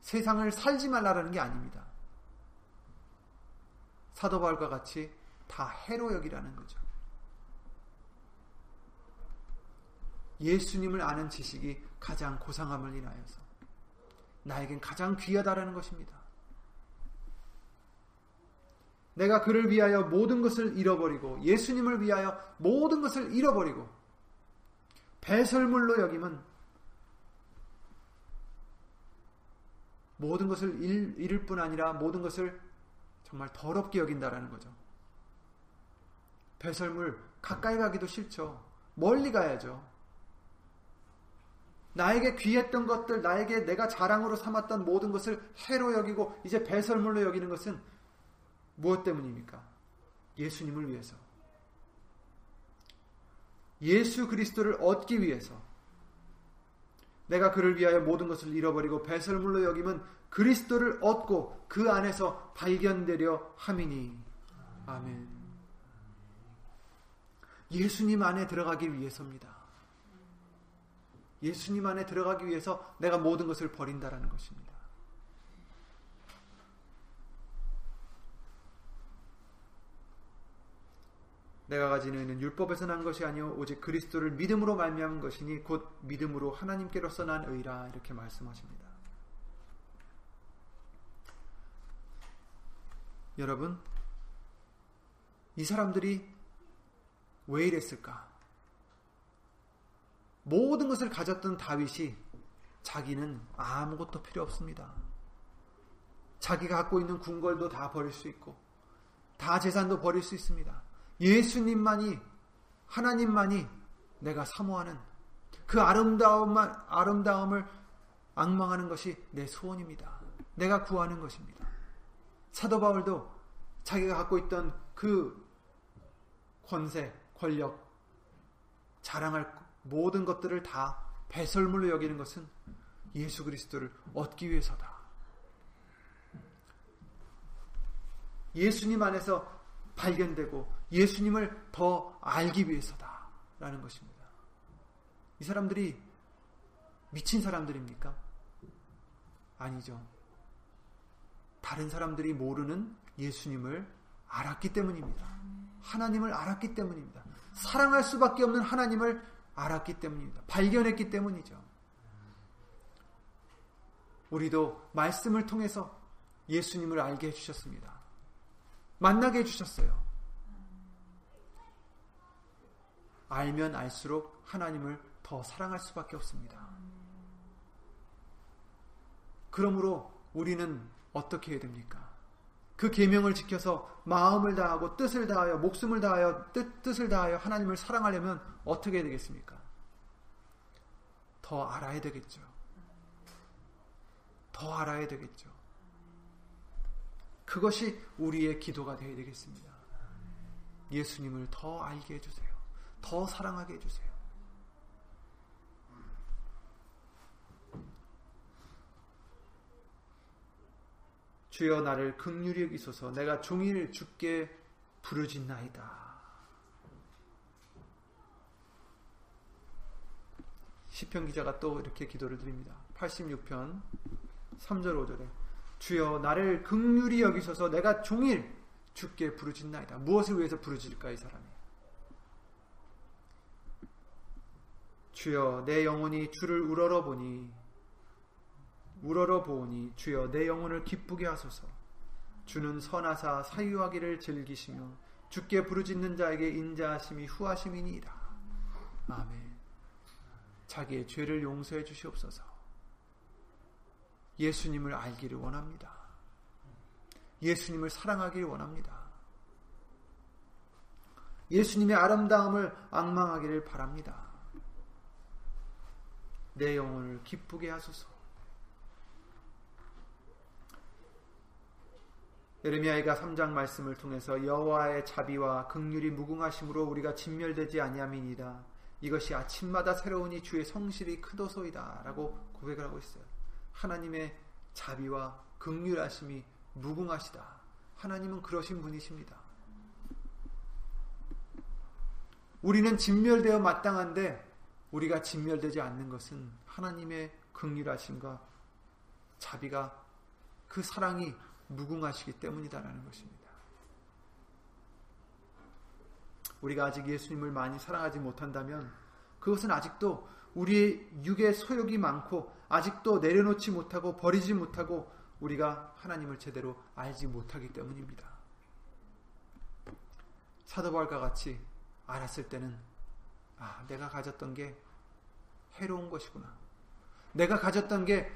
세상을 살지 말라라는 게 아닙니다. 사도 바울과 같이 다 해로 여기라는 거죠. 예수님을 아는 지식이 가장 고상함을 인하여서 나에겐 가장 귀하다라는 것입니다. 내가 그를 위하여 모든 것을 잃어버리고 예수님을 위하여 모든 것을 잃어버리고 배설물로 여김은 모든 것을 잃을 뿐 아니라 모든 것을 정말 더럽게 여긴다라는 거죠. 배설물 가까이 가기도 싫죠. 멀리 가야죠. 나에게 귀했던 것들, 나에게 내가 자랑으로 삼았던 모든 것을 해로 여기고 이제 배설물로 여기는 것은 무엇 때문입니까? 예수님을 위해서. 예수 그리스도를 얻기 위해서. 내가 그를 위하여 모든 것을 잃어버리고 배설물로 여기면 그리스도를 얻고 그 안에서 발견되려 함이니. 아멘. 예수님 안에 들어가기 위해서입니다. 예수님 안에 들어가기 위해서 내가 모든 것을 버린다라는 것입니다. 내가 가지는 율법에서 난 것이 아니요 오직 그리스도를 믿음으로 말미암은 것이니 곧 믿음으로 하나님께로서 난 의라 이렇게 말씀하십니다. 여러분 이 사람들이 왜 이랬을까? 모든 것을 가졌던 다윗이 자기는 아무것도 필요 없습니다. 자기가 갖고 있는 궁궐도 다 버릴 수 있고 다 재산도 버릴 수 있습니다. 예수님만이 하나님만이 내가 사모하는 그 아름다움만 아름다움을 악망하는 것이 내 소원입니다. 내가 구하는 것입니다. 사도 바울도 자기가 갖고 있던 그 권세, 권력, 자랑할 모든 것들을 다 배설물로 여기는 것은 예수 그리스도를 얻기 위해서다. 예수님 안에서 발견되고 예수님을 더 알기 위해서다. 라는 것입니다. 이 사람들이 미친 사람들입니까? 아니죠. 다른 사람들이 모르는 예수님을 알았기 때문입니다. 하나님을 알았기 때문입니다. 사랑할 수밖에 없는 하나님을 알았기 때문입니다. 발견했기 때문이죠. 우리도 말씀을 통해서 예수님을 알게 해주셨습니다. 만나게 해주셨어요. 알면 알수록 하나님을 더 사랑할 수밖에 없습니다. 그러므로 우리는 어떻게 해야 됩니까? 그 계명을 지켜서 마음을 다하고 뜻을 다하여 목숨을 다하여 뜻, 뜻을 다하여 하나님을 사랑하려면 어떻게 해야 되겠습니까? 더 알아야 되겠죠. 더 알아야 되겠죠. 그것이 우리의 기도가 되어야 되겠습니다. 예수님을 더 알게 해주세요. 더 사랑하게 해주세요. 주여 나를 극률히 여기소서 내가 종일 죽게 부르짖나이다. 시편 기자가 또 이렇게 기도를 드립니다. 86편 3절 5절에 주여 나를 극률히 여기소서 내가 종일 죽게 부르짖나이다. 무엇을 위해서 부르짖을까 이 사람이? 주여 내 영혼이 주를 우러러 보니 우러러 보니 주여 내 영혼을 기쁘게 하소서. 주는 선하사 사유하기를 즐기시며 주께 부르짖는 자에게 인자하심이 후하심이니이다. 아멘. 자기의 죄를 용서해 주시옵소서. 예수님을 알기를 원합니다. 예수님을 사랑하기를 원합니다. 예수님의 아름다움을 악망하기를 바랍니다. 내 영혼을 기쁘게 하소서. 예레미야가 3장 말씀을 통해서 여호와의 자비와 극률이 무궁하심으로 우리가 진멸되지 아니함이니라. 이것이 아침마다 새로우니 주의 성실이 크도소이다라고 고백을 하고 있어요. 하나님의 자비와 극률하심이 무궁하시다. 하나님은 그러신 분이십니다. 우리는 진멸되어 마땅한데 우리가 진멸되지 않는 것은 하나님의 극률하심과 자비가 그 사랑이 무궁하시기 때문이다라는 것입니다. 우리가 아직 예수님을 많이 사랑하지 못한다면 그것은 아직도 우리의 육의 소욕이 많고 아직도 내려놓지 못하고 버리지 못하고 우리가 하나님을 제대로 알지 못하기 때문입니다. 사도바울과 같이 알았을 때는 아, 내가 가졌던 게 해로운 것이구나. 내가 가졌던 게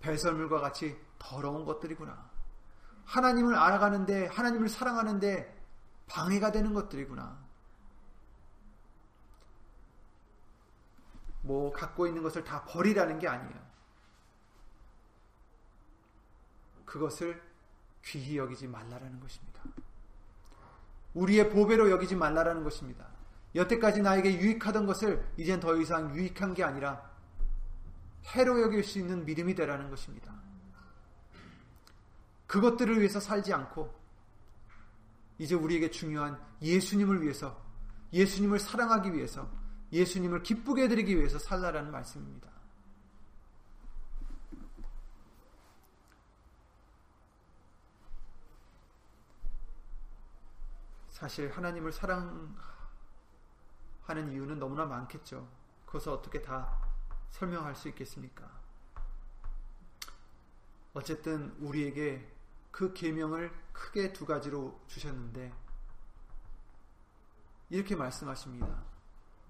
배설물과 같이 더러운 것들이구나. 하나님을 알아가는데 하나님을 사랑하는데 방해가 되는 것들이구나. 뭐 갖고 있는 것을 다 버리라는 게 아니에요. 그것을 귀히 여기지 말라라는 것입니다. 우리의 보배로 여기지 말라라는 것입니다. 여태까지 나에게 유익하던 것을 이젠 더 이상 유익한 게 아니라 해로 여길 수 있는 믿음이 되라는 것입니다. 그것들을 위해서 살지 않고 이제 우리에게 중요한 예수님을 위해서 예수님을 사랑하기 위해서 예수님을 기쁘게 해드리기 위해서 살라라는 말씀입니다. 사실 하나님을 사랑하는 이유는 너무나 많겠죠. 그것을 어떻게 다 설명할 수 있겠습니까? 어쨌든 우리에게 그 계명을 크게 두 가지로 주셨는데 이렇게 말씀하십니다.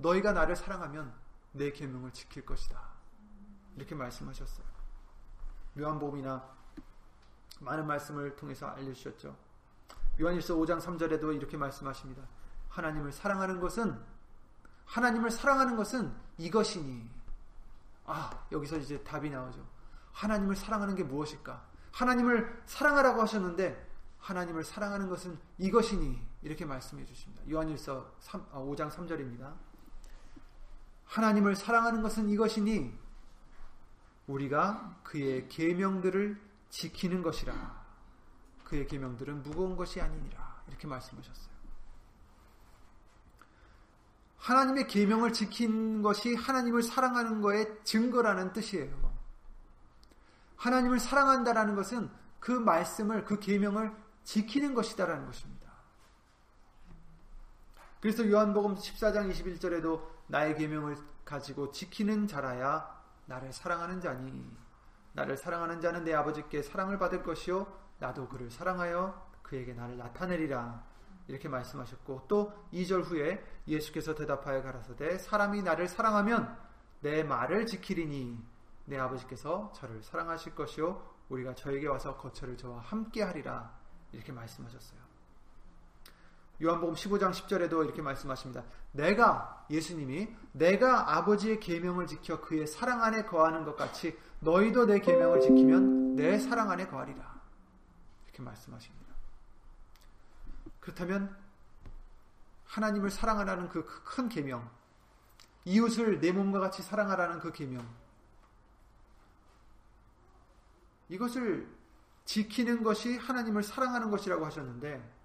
너희가 나를 사랑하면 내 계명을 지킬 것이다. 이렇게 말씀하셨어요. 요한복음이나 많은 말씀을 통해서 알려주셨죠. 요한일서 5장 3절에도 이렇게 말씀하십니다. 하나님을 사랑하는 것은 하나님을 사랑하는 것은 이것이니 아 여기서 이제 답이 나오죠. 하나님을 사랑하는 게 무엇일까? 하나님을 사랑하라고 하셨는데 하나님을 사랑하는 것은 이것이니 이렇게 말씀해 주십니다. 요한일서 3, 5장 3절입니다. 하나님을 사랑하는 것은 이것이니 우리가 그의 계명들을 지키는 것이라. 그의 계명들은 무거운 것이 아니니라. 이렇게 말씀하셨어요. 하나님의 계명을 지킨 것이 하나님을 사랑하는 것의 증거라는 뜻이에요. 하나님을 사랑한다라는 것은 그 말씀을 그 계명을 지키는 것이다라는 것입니다. 그래서 요한복음 14장 21절에도 나의 계명을 가지고 지키는 자라야 나를 사랑하는 자니 나를 사랑하는 자는 내 아버지께 사랑을 받을 것이요 나도 그를 사랑하여 그에게 나를 나타내리라. 이렇게 말씀하셨고 또 2절 후에 예수께서 대답하여 가라사대 사람이 나를 사랑하면 내 말을 지키리니 내 아버지께서 저를 사랑하실 것이요 우리가 저에게 와서 거처를 저와 함께 하리라. 이렇게 말씀하셨어요. 요한복음 15장 10절에도 이렇게 말씀하십니다. 내가 예수님이 내가 아버지의 계명을 지켜 그의 사랑 안에 거하는 것 같이 너희도 내 계명을 지키면 내 사랑 안에 거하리라. 이렇게 말씀하십니다. 그렇다면 하나님을 사랑하라는 그 큰 계명, 이웃을 내 몸과 같이 사랑하라는 그 계명, 이것을 지키는 것이 하나님을 사랑하는 것이라고 하셨는데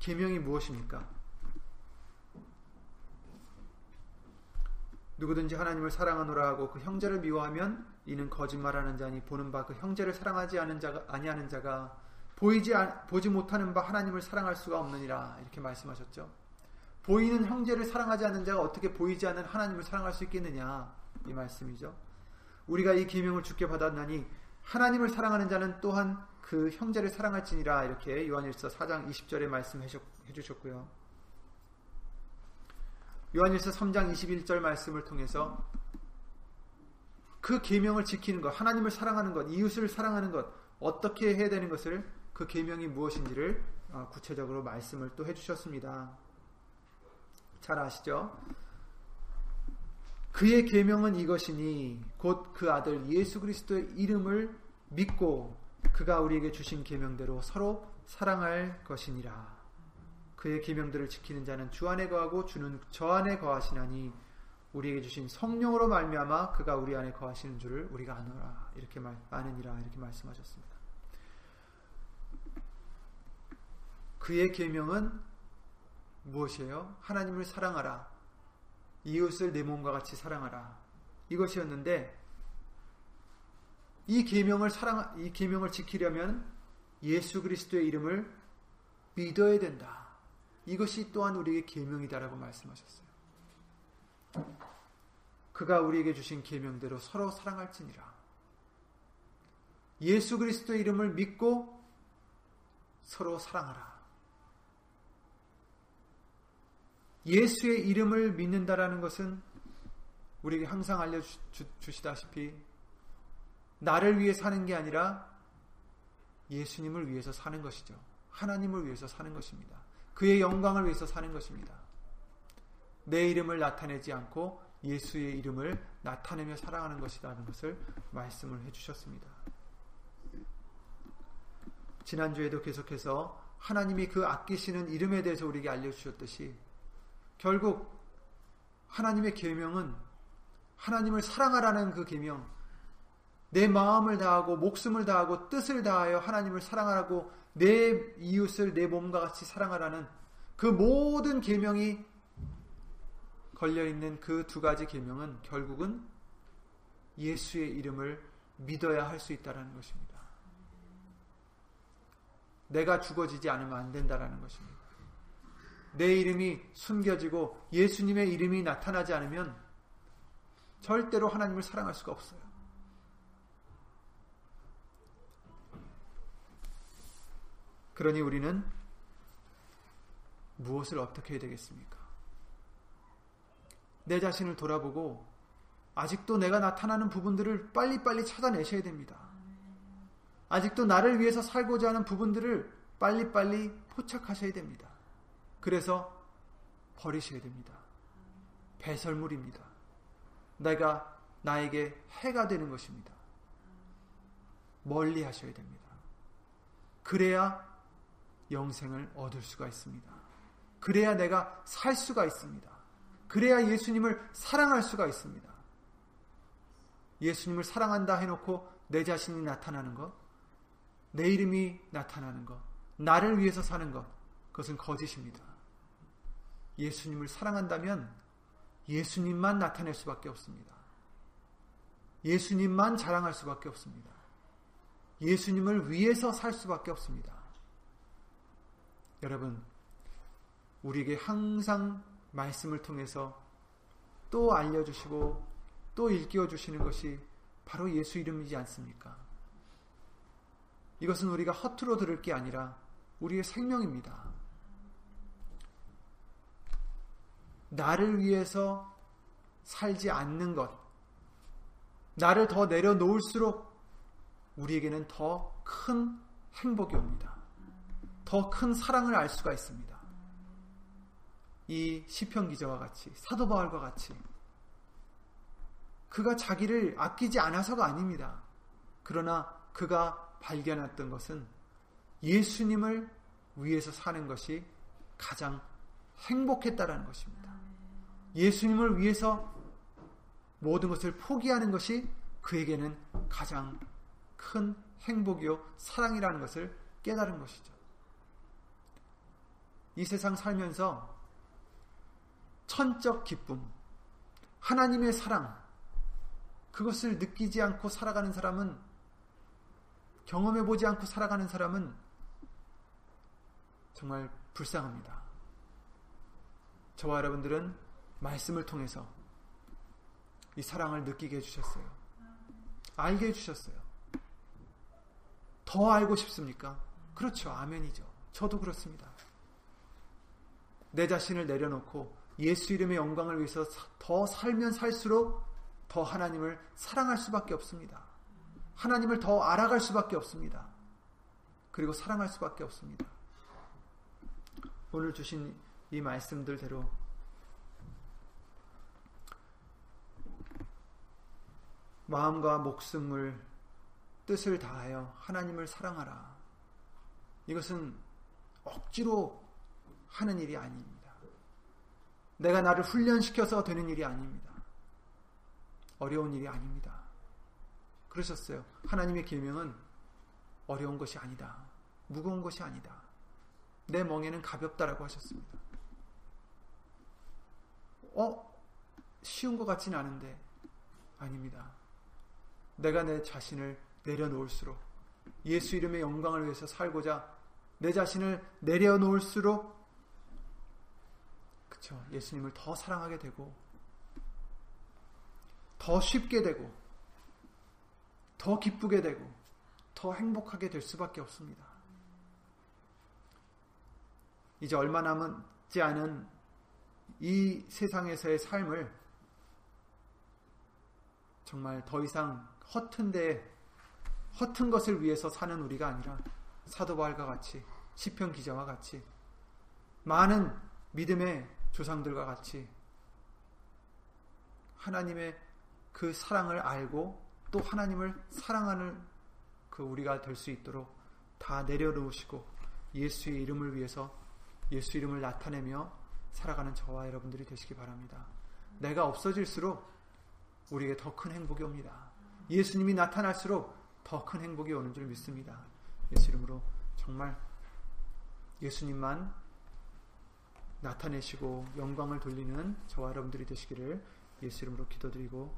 계명이 무엇입니까? 누구든지 하나님을 사랑하노라 하고 그 형제를 미워하면 이는 거짓말하는 자니 보는 바 그 형제를 사랑하지 않은 자가 아니하는 자가 보이지 보지 못하는 바 하나님을 사랑할 수가 없느니라 이렇게 말씀하셨죠. 보이는 형제를 사랑하지 않는 자가 어떻게 보이지 않는 하나님을 사랑할 수 있겠느냐 이 말씀이죠. 우리가 이 계명을 주께 받았나니 하나님을 사랑하는 자는 또한 그 형제를 사랑할지니라 이렇게 요한일서 4장 20절에 말씀해 주셨고요. 요한일서 3장 21절 말씀을 통해서 그 계명을 지키는 것, 하나님을 사랑하는 것, 이웃을 사랑하는 것, 어떻게 해야 되는 것을 그 계명이 무엇인지를 어, 구체적으로 말씀을 또 해주셨습니다. 잘 아시죠? 그의 계명은 이것이니 곧 그 아들 예수 그리스도의 이름을 믿고 그가 우리에게 주신 계명대로 서로 사랑할 것이니라. 그의 계명들을 지키는 자는 주 안에 거하고 주는 저 안에 거하시나니 우리에게 주신 성령으로 말미암아 그가 우리 안에 거하시는 줄을 우리가 아노라 이렇게 말 아느니라 이렇게 말씀하셨습니다. 그의 계명은 무엇이에요? 하나님을 사랑하라. 이웃을 내 몸과 같이 사랑하라. 이것이었는데 이 계명을 사랑 이 계명을 지키려면 예수 그리스도의 이름을 믿어야 된다. 이것이 또한 우리에게 계명이다라고 말씀하셨어요. 그가 우리에게 주신 계명대로 서로 사랑할지니라. 예수 그리스도의 이름을 믿고 서로 사랑하라. 예수의 이름을 믿는다라는 것은 우리에게 항상 알려주시다시피 나를 위해 사는 게 아니라 예수님을 위해서 사는 것이죠. 하나님을 위해서 사는 것입니다. 그의 영광을 위해서 사는 것입니다. 내 이름을 나타내지 않고 예수의 이름을 나타내며 살아가는 것이라는 것을 말씀을 해주셨습니다. 지난주에도 계속해서 하나님이 그 아끼시는 이름에 대해서 우리에게 알려주셨듯이 결국 하나님의 계명은 하나님을 사랑하라는 그 계명, 내 마음을 다하고 목숨을 다하고 뜻을 다하여 하나님을 사랑하라고 내 이웃을 내 몸과 같이 사랑하라는 그 모든 계명이 걸려 있는 그 두 가지 계명은 결국은 예수의 이름을 믿어야 할 수 있다라는 것입니다. 내가 죽어지지 않으면 안 된다라는 것입니다. 내 이름이 숨겨지고 예수님의 이름이 나타나지 않으면 절대로 하나님을 사랑할 수가 없어요. 그러니 우리는 무엇을 어떻게 해야 되겠습니까? 내 자신을 돌아보고 아직도 내가 나타나는 부분들을 빨리빨리 찾아내셔야 됩니다. 아직도 나를 위해서 살고자 하는 부분들을 빨리빨리 포착하셔야 됩니다. 그래서 버리셔야 됩니다. 배설물입니다. 내가 나에게 해가 되는 것입니다. 멀리 하셔야 됩니다. 그래야 영생을 얻을 수가 있습니다. 그래야 내가 살 수가 있습니다. 그래야 예수님을 사랑할 수가 있습니다. 예수님을 사랑한다 해놓고 내 자신이 나타나는 것, 내 이름이 나타나는 것, 나를 위해서 사는 것, 그것은 거짓입니다. 예수님을 사랑한다면 예수님만 나타낼 수밖에 없습니다. 예수님만 자랑할 수밖에 없습니다. 예수님을 위해서 살 수밖에 없습니다. 여러분, 우리에게 항상 말씀을 통해서 또 알려주시고 또 일깨워 주시는 것이 바로 예수 이름이지 않습니까? 이것은 우리가 허투루 들을 게 아니라 우리의 생명입니다. 나를 위해서 살지 않는 것, 나를 더 내려놓을수록 우리에게는 더 큰 행복이 옵니다. 더 큰 사랑을 알 수가 있습니다. 이 시편 기자와 같이 사도 바울과 같이 그가 자기를 아끼지 않아서가 아닙니다. 그러나 그가 발견했던 것은 예수님을 위해서 사는 것이 가장 행복했다라는 것입니다. 예수님을 위해서 모든 것을 포기하는 것이 그에게는 가장 큰 행복이요 사랑이라는 것을 깨달은 것이죠. 이 세상 살면서 천적 기쁨, 하나님의 사랑, 그것을 느끼지 않고 살아가는 사람은 경험해 보지 않고 살아가는 사람은 정말 불쌍합니다. 저와 여러분들은 말씀을 통해서 이 사랑을 느끼게 해주셨어요. 알게 해주셨어요. 더 알고 싶습니까? 그렇죠. 아멘이죠. 저도 그렇습니다. 내 자신을 내려놓고 예수 이름의 영광을 위해서 더 살면 살수록 더 하나님을 사랑할 수밖에 없습니다. 하나님을 더 알아갈 수밖에 없습니다. 그리고 사랑할 수밖에 없습니다. 오늘 주신 이 말씀들대로 마음과 목숨을 뜻을 다하여 하나님을 사랑하라. 이것은 억지로 하는 일이 아닙니다. 내가 나를 훈련시켜서 되는 일이 아닙니다. 어려운 일이 아닙니다. 그러셨어요. 하나님의 계명은 어려운 것이 아니다. 무거운 것이 아니다. 내 멍에는 가볍다라고 하셨습니다. 어? 쉬운 것 같지는 않은데 아닙니다. 내가 내 자신을 내려놓을수록 예수 이름의 영광을 위해서 살고자 내 자신을 내려놓을수록 그렇죠. 예수님을 더 사랑하게 되고 더 쉽게 되고 더 기쁘게 되고 더 행복하게 될 수밖에 없습니다. 이제 얼마 남지 않은 이 세상에서의 삶을 정말 더 이상 허튼데 허튼 것을 위해서 사는 우리가 아니라 사도 바울과 같이 시편 기자와 같이 많은 믿음의 조상들과 같이 하나님의 그 사랑을 알고 또 하나님을 사랑하는 그 우리가 될 수 있도록 다 내려놓으시고 예수의 이름을 위해서 예수 이름을 나타내며 살아가는 저와 여러분들이 되시기 바랍니다. 내가 없어질수록 우리에게 더 큰 행복이 옵니다. 예수님이 나타날수록 더 큰 행복이 오는 줄 믿습니다. 예수 이름으로 정말 예수님만 나타내시고 영광을 돌리는 저와 여러분들이 되시기를 예수 이름으로 기도드리고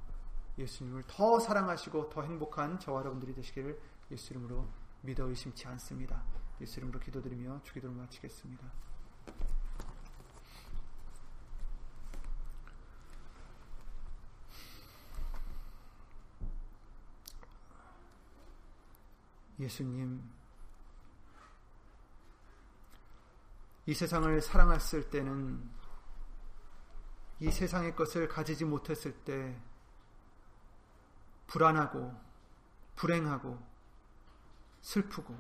예수님을 더 사랑하시고 더 행복한 저와 여러분들이 되시기를 예수 이름으로 믿어 의심치 않습니다. 예수 이름으로 기도드리며 주기도를 마치겠습니다. 예수님, 이 세상을 사랑했을 때는 이 세상의 것을 가지지 못했을 때 불안하고 불행하고 슬프고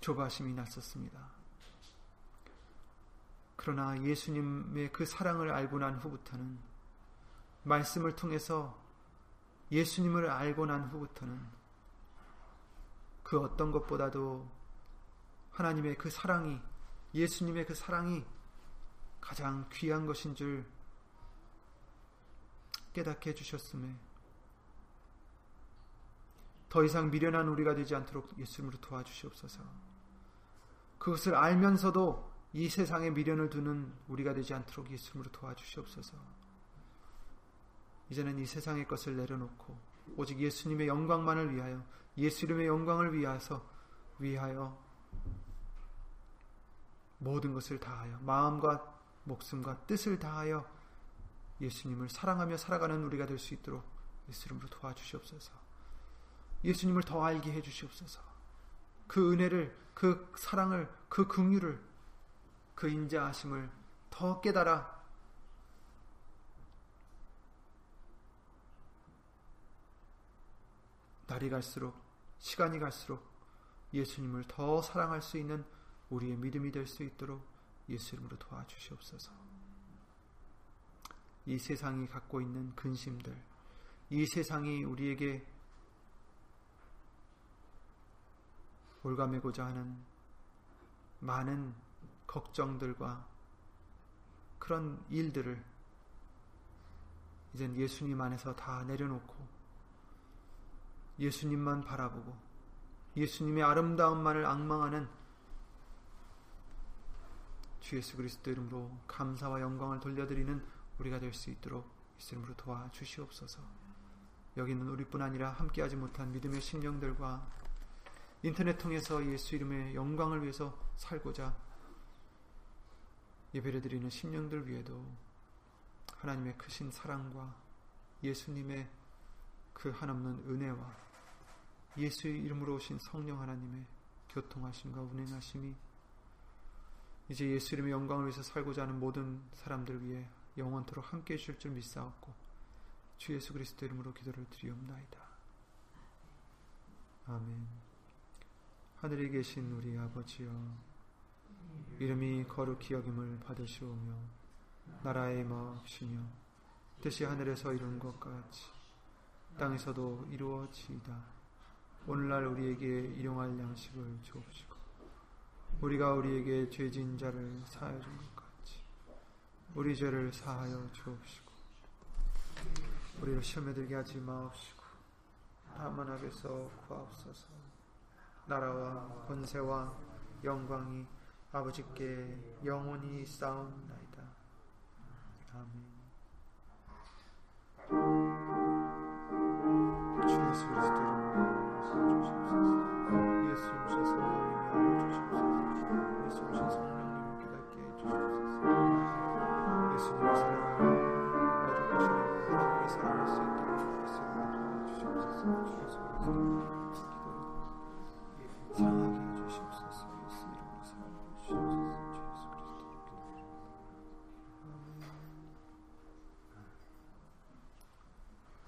조바심이 났었습니다. 그러나 예수님의 그 사랑을 알고 난 후부터는 말씀을 통해서 예수님을 알고 난 후부터는 그 어떤 것보다도 하나님의 그 사랑이 예수님의 그 사랑이 가장 귀한 것인 줄 깨닫게 해주셨음에 더 이상 미련한 우리가 되지 않도록 예수님으로 도와주시옵소서. 그것을 알면서도 이 세상에 미련을 두는 우리가 되지 않도록 예수님으로 도와주시옵소서. 이제는 이 세상의 것을 내려놓고 오직 예수님의 영광만을 위하여 예수 이름의 영광을 위하여서 위하여 모든 것을 다하여 마음과 목숨과 뜻을 다하여 예수님을 사랑하며 살아가는 우리가 될 수 있도록 예수 이름으로 도와주시옵소서. 예수님을 더 알게 해 주시옵소서. 그 은혜를 그 사랑을 그 긍휼을 그 인자하심을 더 깨달아 날이 갈수록 시간이 갈수록 예수님을 더 사랑할 수 있는 우리의 믿음이 될 수 있도록 예수 이름으로 도와주시옵소서. 이 세상이 갖고 있는 근심들, 이 세상이 우리에게 올가매고자 하는 많은 걱정들과 그런 일들을 이젠 예수님 안에서 다 내려놓고 예수님만 바라보고 예수님의 아름다움만을 악망하는 주 예수 그리스도 이름으로 감사와 영광을 돌려드리는 우리가 될 수 있도록 예수 이름으로 도와주시옵소서. 여기는 우리뿐 아니라 함께하지 못한 믿음의 심령들과 인터넷 통해서 예수 이름의 영광을 위해서 살고자 예배를 드리는 심령들 위에도 하나님의 크신 사랑과 예수님의 그 한없는 은혜와 예수의 이름으로 오신 성령 하나님의 교통하심과 운행하심이 이제 예수 이름의 영광을 위해서 살고자 하는 모든 사람들 위해 영원토록 함께 해주실 줄 믿사옵고 주 예수 그리스도 이름으로 기도를 드리옵나이다. 아멘 하늘에 계신 우리 아버지여 이름이 거룩히 여김을 받으시오며 나라의 마옵시며 뜻이 하늘에서 이룬 것 같이 땅에서도 이루어지이다. 오늘날 우리에게 일용할 양식을 주옵시고 우리가 우리에게 죄진 자를 사하여 준 것 같이 우리 죄를 사하여 주옵시고 우리를 시험에 들게 하지 마옵시고 다만 하게서 구하옵소서. 나라와 권세와 영광이 아버지께 영원히 쌓옵나이다. 아멘. 주 예수 그리스도 예수 오신 성령